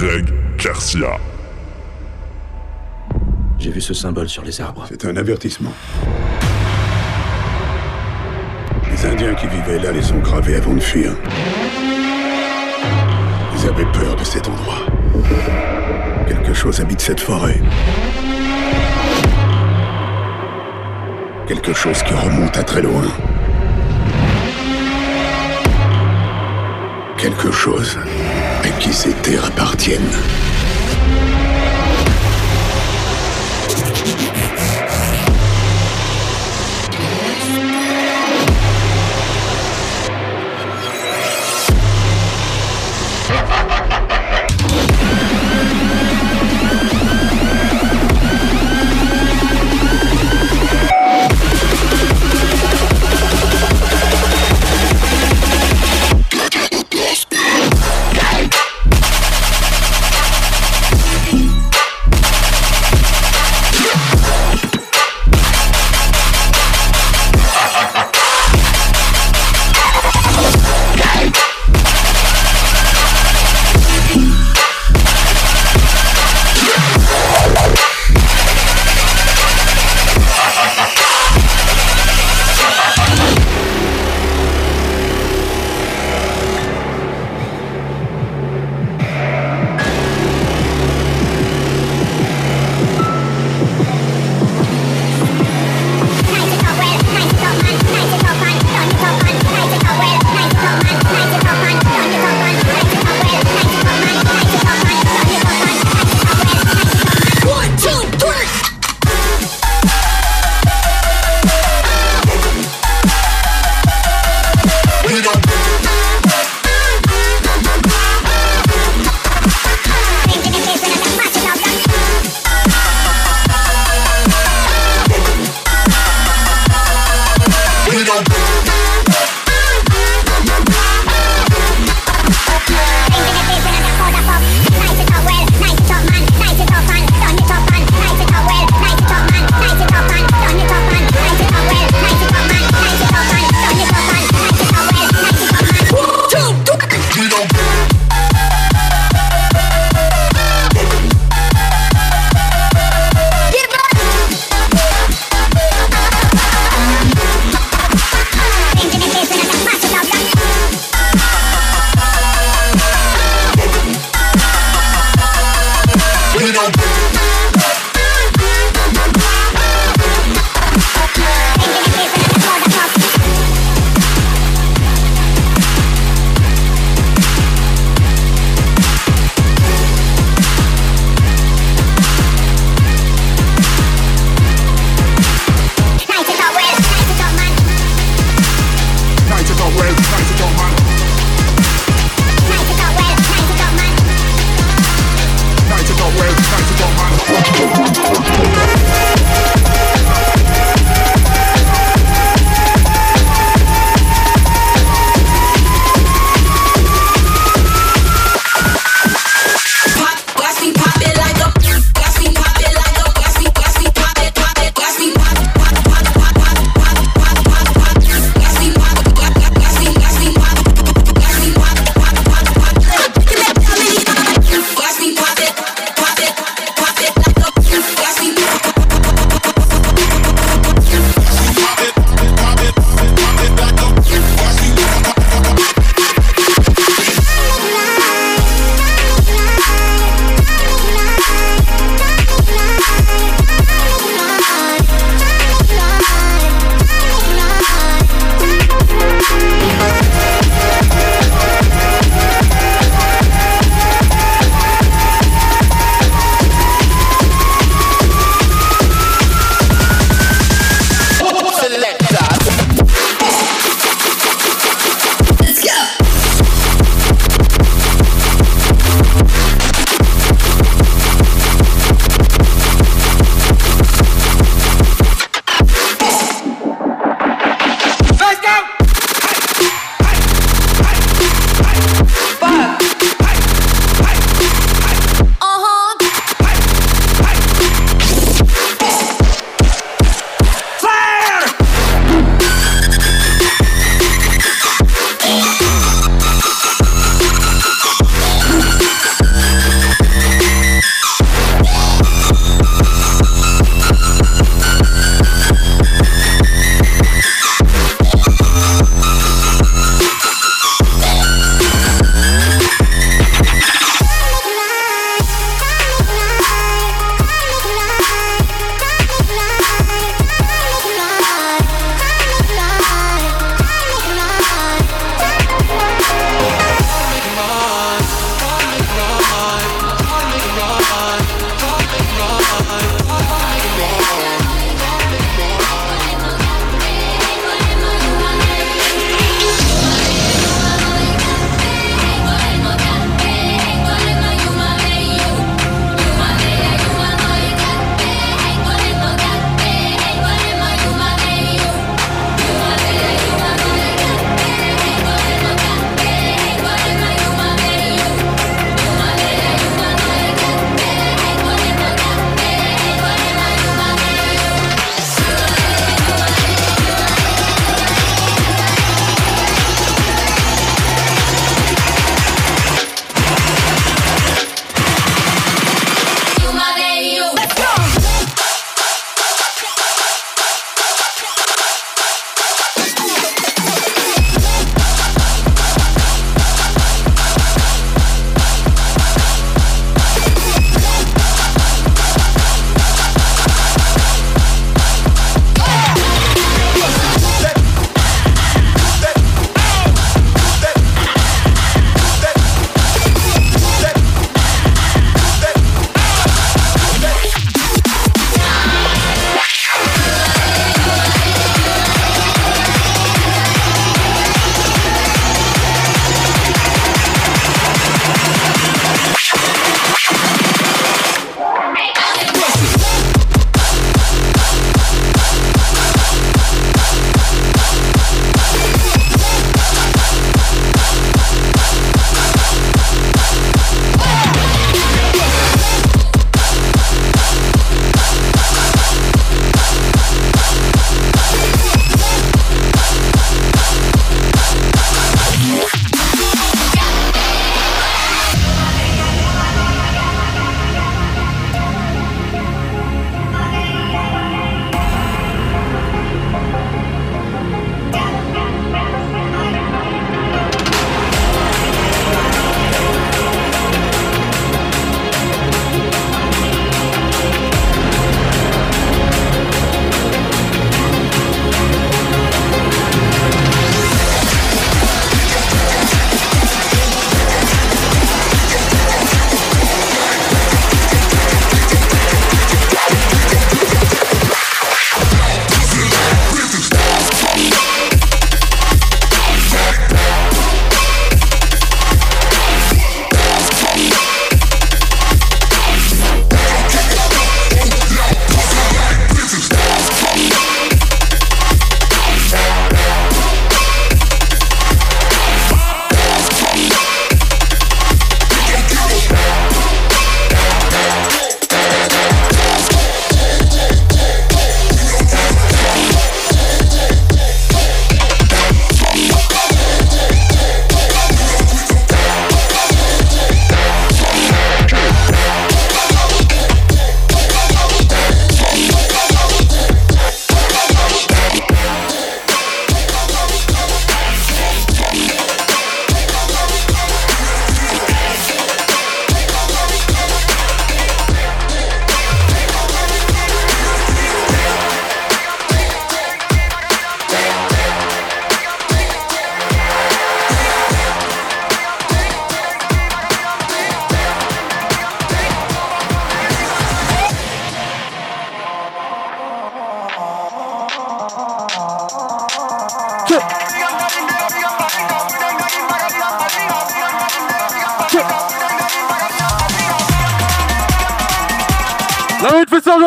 Greg Garcia. J'ai vu ce symbole sur les arbres. C'est un avertissement. Les Indiens qui vivaient là les ont gravés avant de fuir. Ils avaient peur de cet endroit. Quelque chose habite cette forêt. Quelque chose qui remonte à très loin. Quelque chose à qui ces terres appartiennent.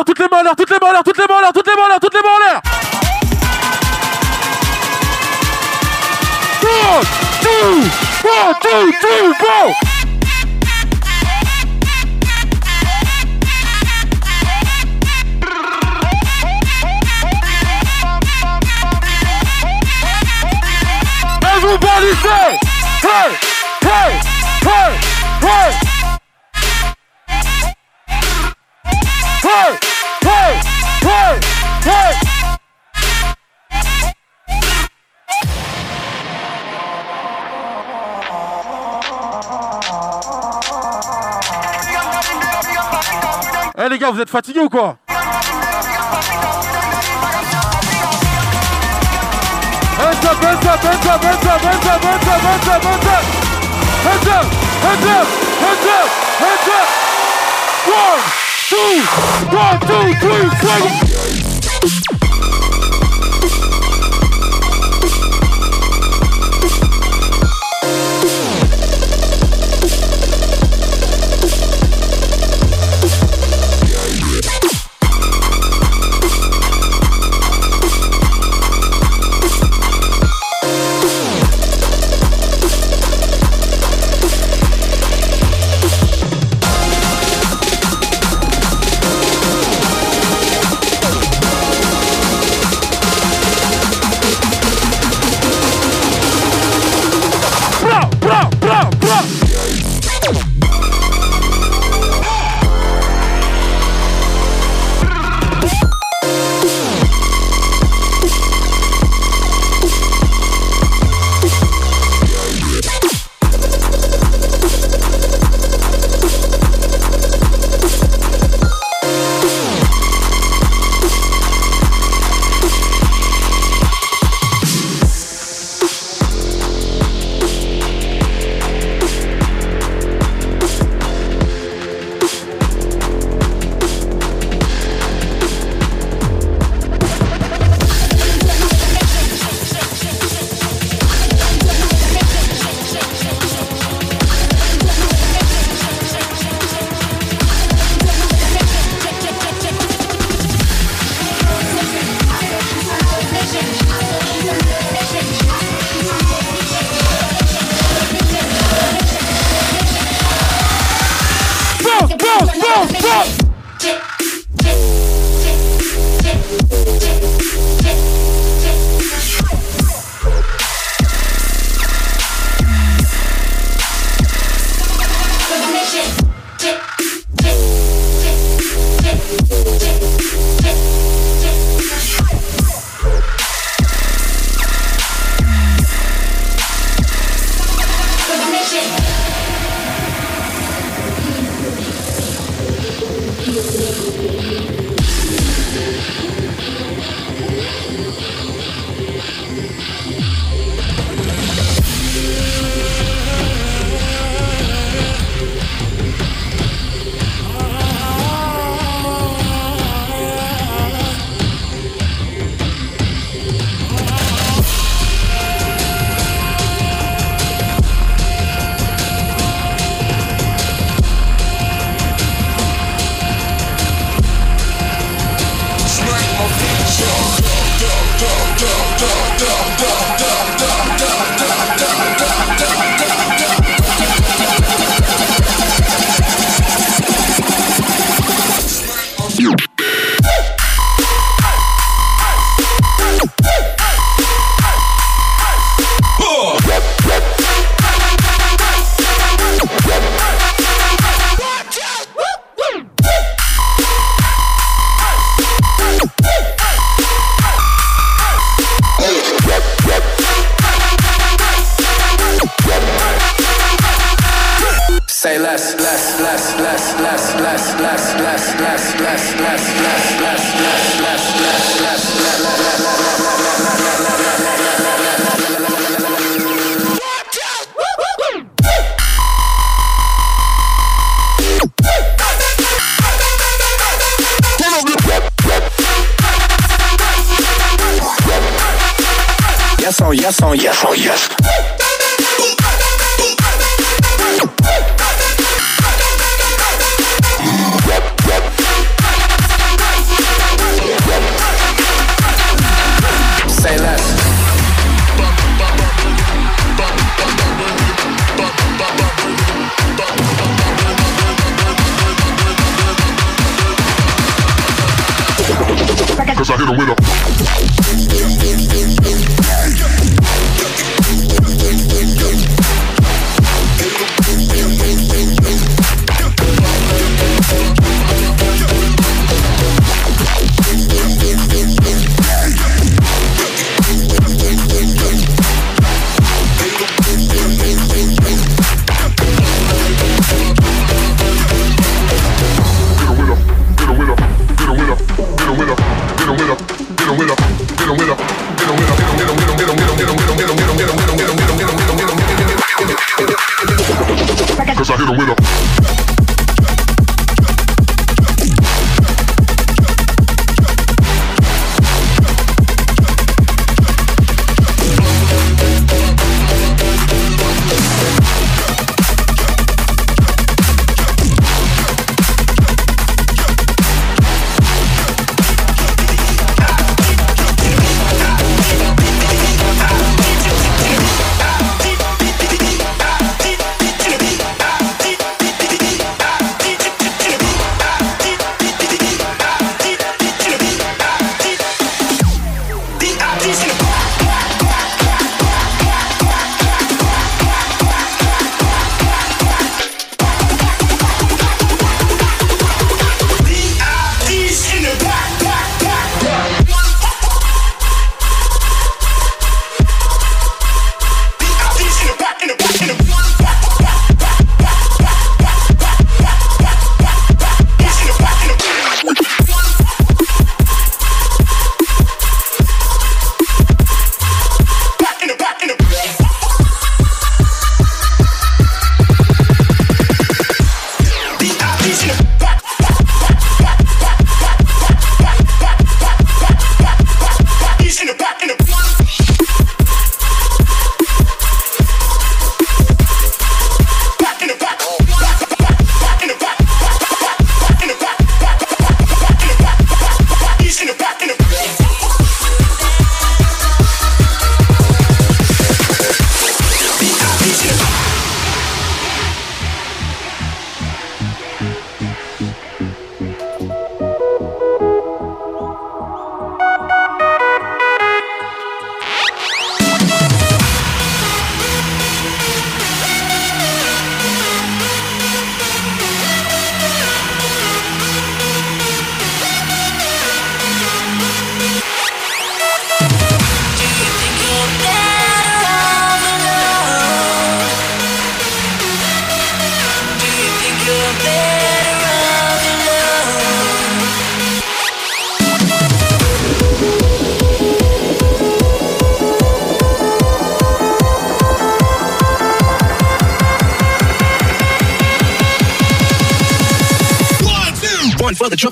Toutes les mains toutes les mains toutes les mains toutes les mains toutes les mains en l'air. Hey, hey, hey, hey. Hey, vous êtes fatigués ou quoi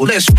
let's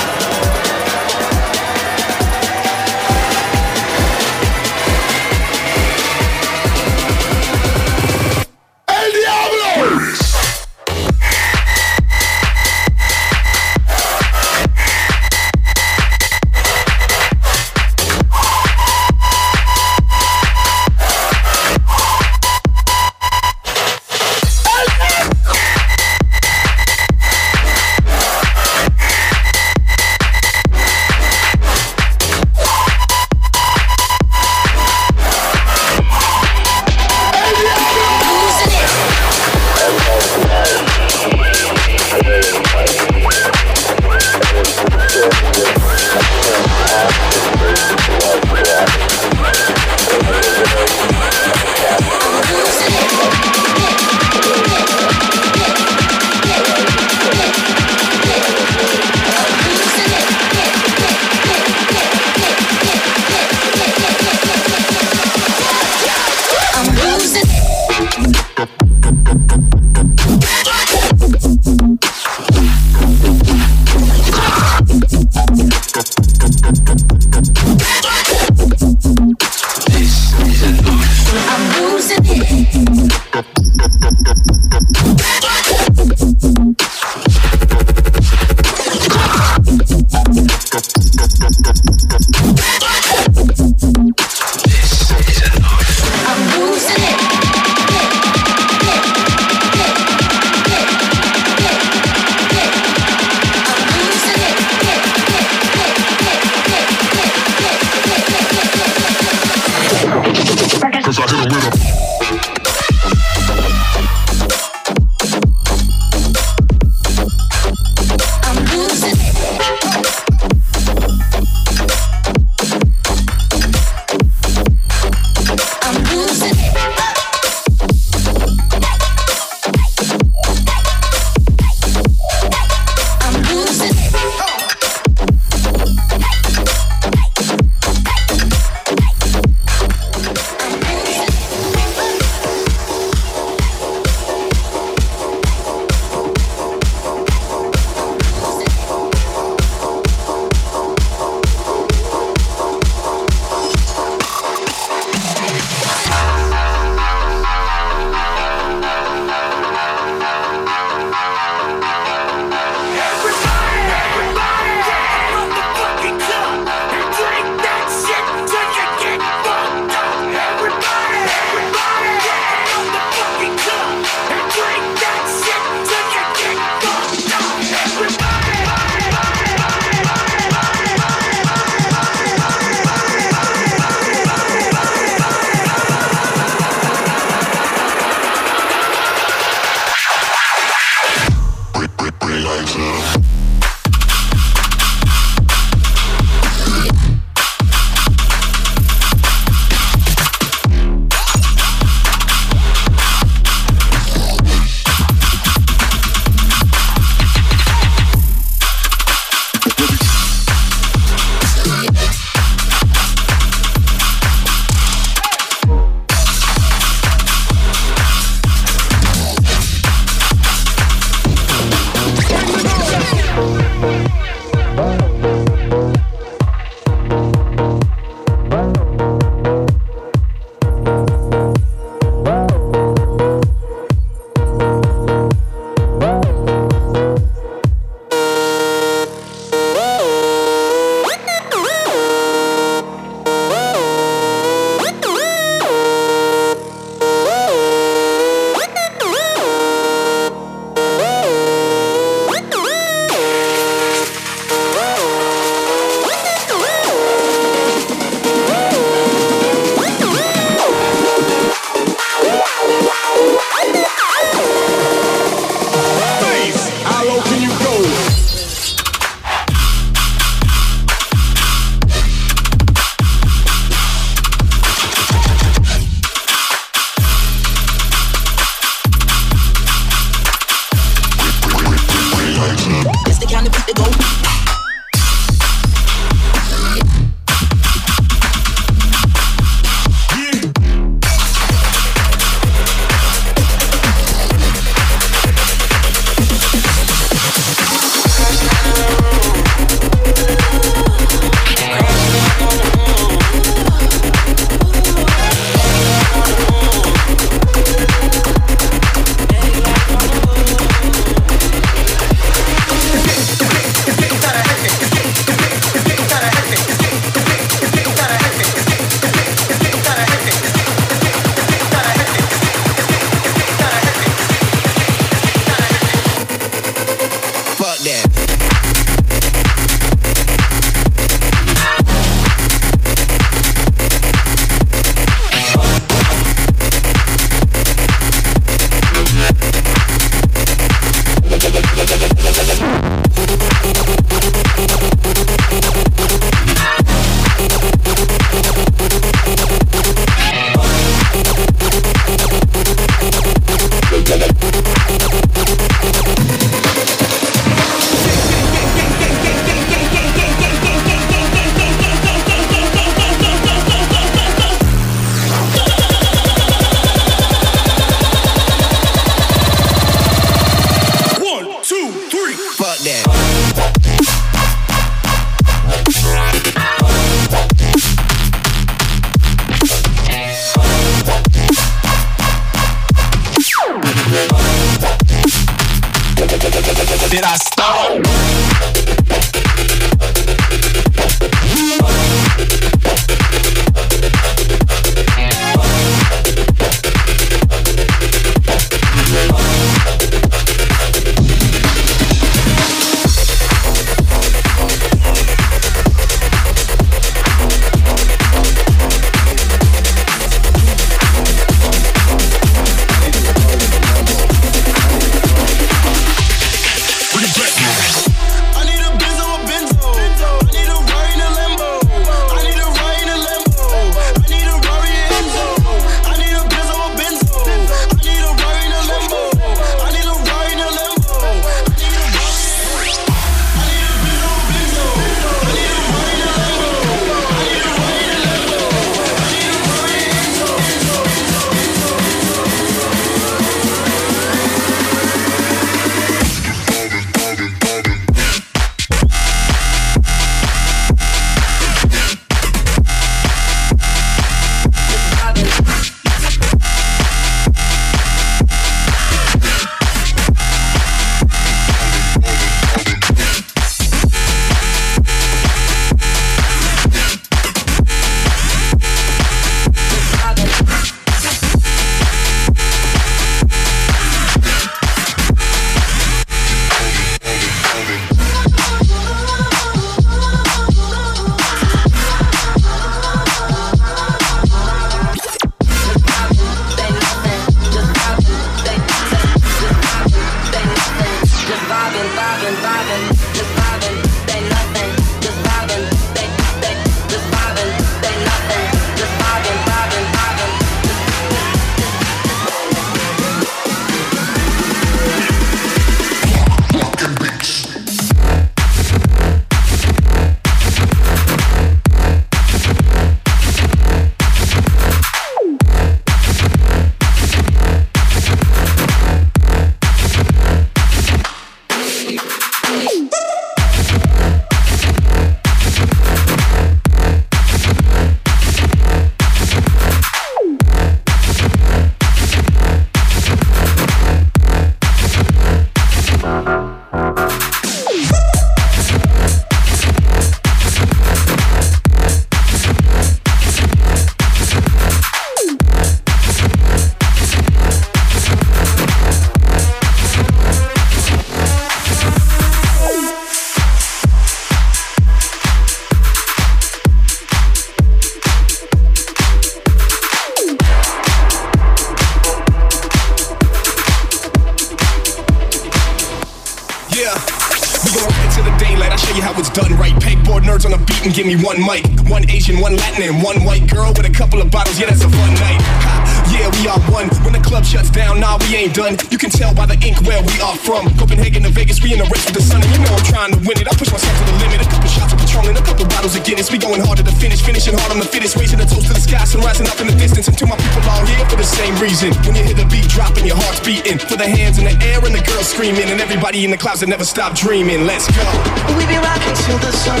of We going harder to finish, finishing hard on the fittest. Raising the toast to the sky, sun rising up in the distance. And to my people all here for the same reason. When you hear the beat dropping, your heart's beating. For the hands in the air and the girls screaming, and everybody in the clouds that never stop dreaming. Let's go. We be rocking till the sun.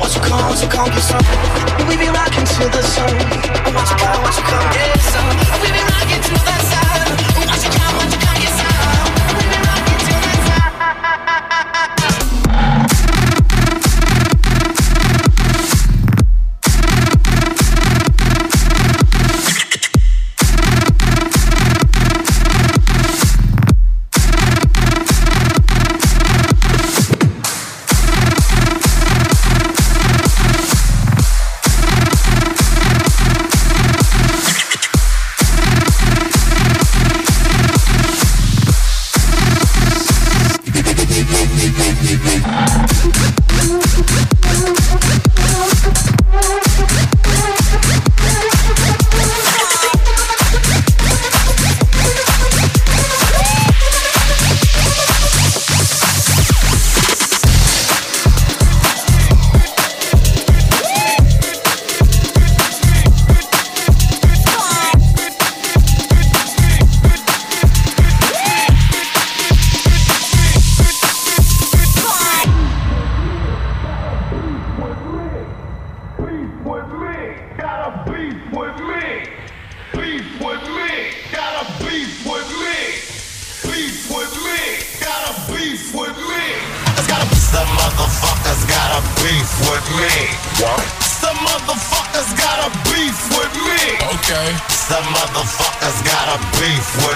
Watch you come, so come get some. We be rocking till the sun. Watch you come, watch you come get some. We be rocking till the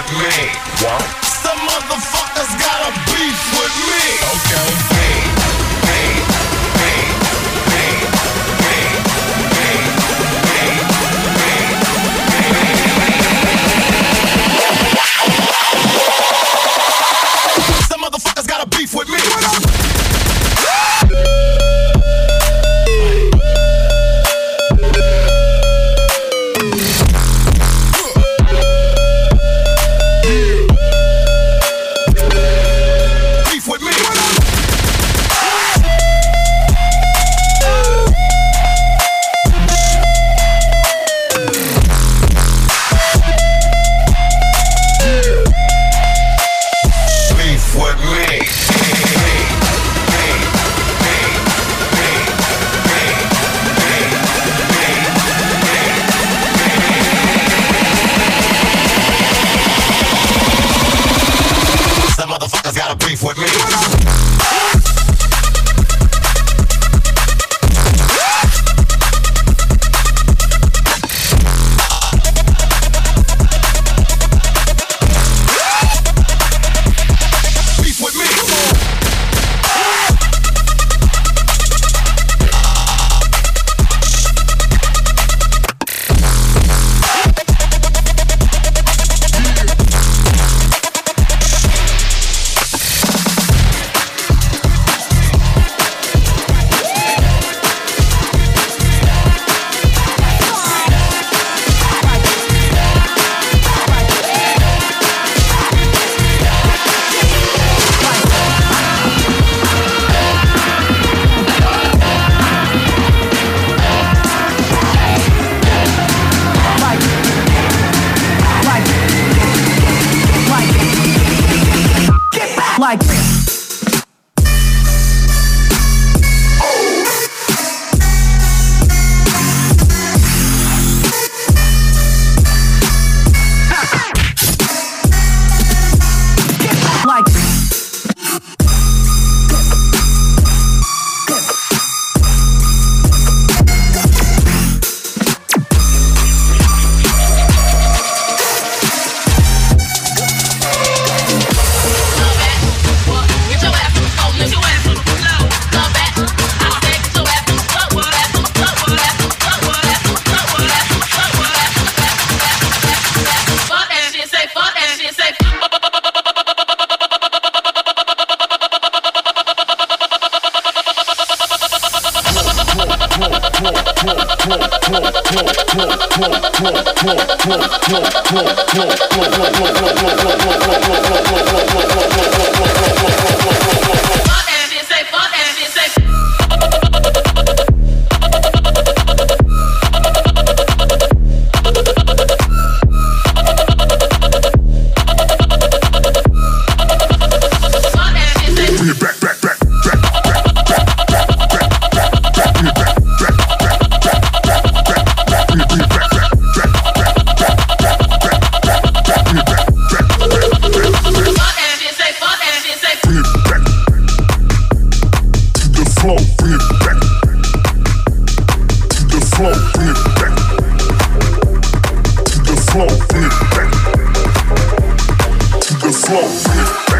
with me. What? Some motherfuckers got a beef with me. Okay. Slow.